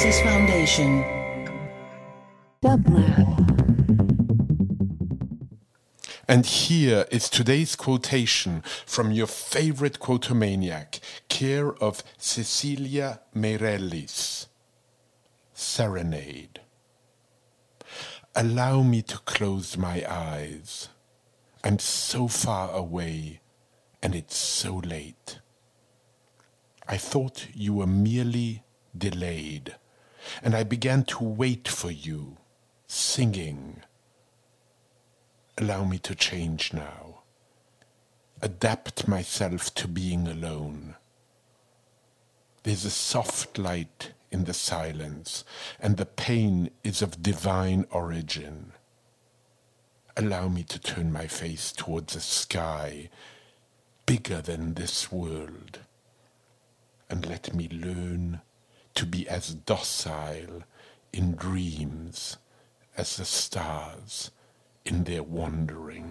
Genesis Foundation. And here is today's quotation from your favorite quotomaniac, care of Cecilia Meireles. Serenade. Allow me to close my eyes. I'm so far away, and it's so late. I thought you were merely delayed, and I began to wait for you, singing. Allow me to change now, adapt myself to being alone. There's a soft light in the silence, and the pain is of divine origin. Allow me to turn my face towards a sky bigger than this world, and let me learn to be as docile in dreams as the stars in their wandering.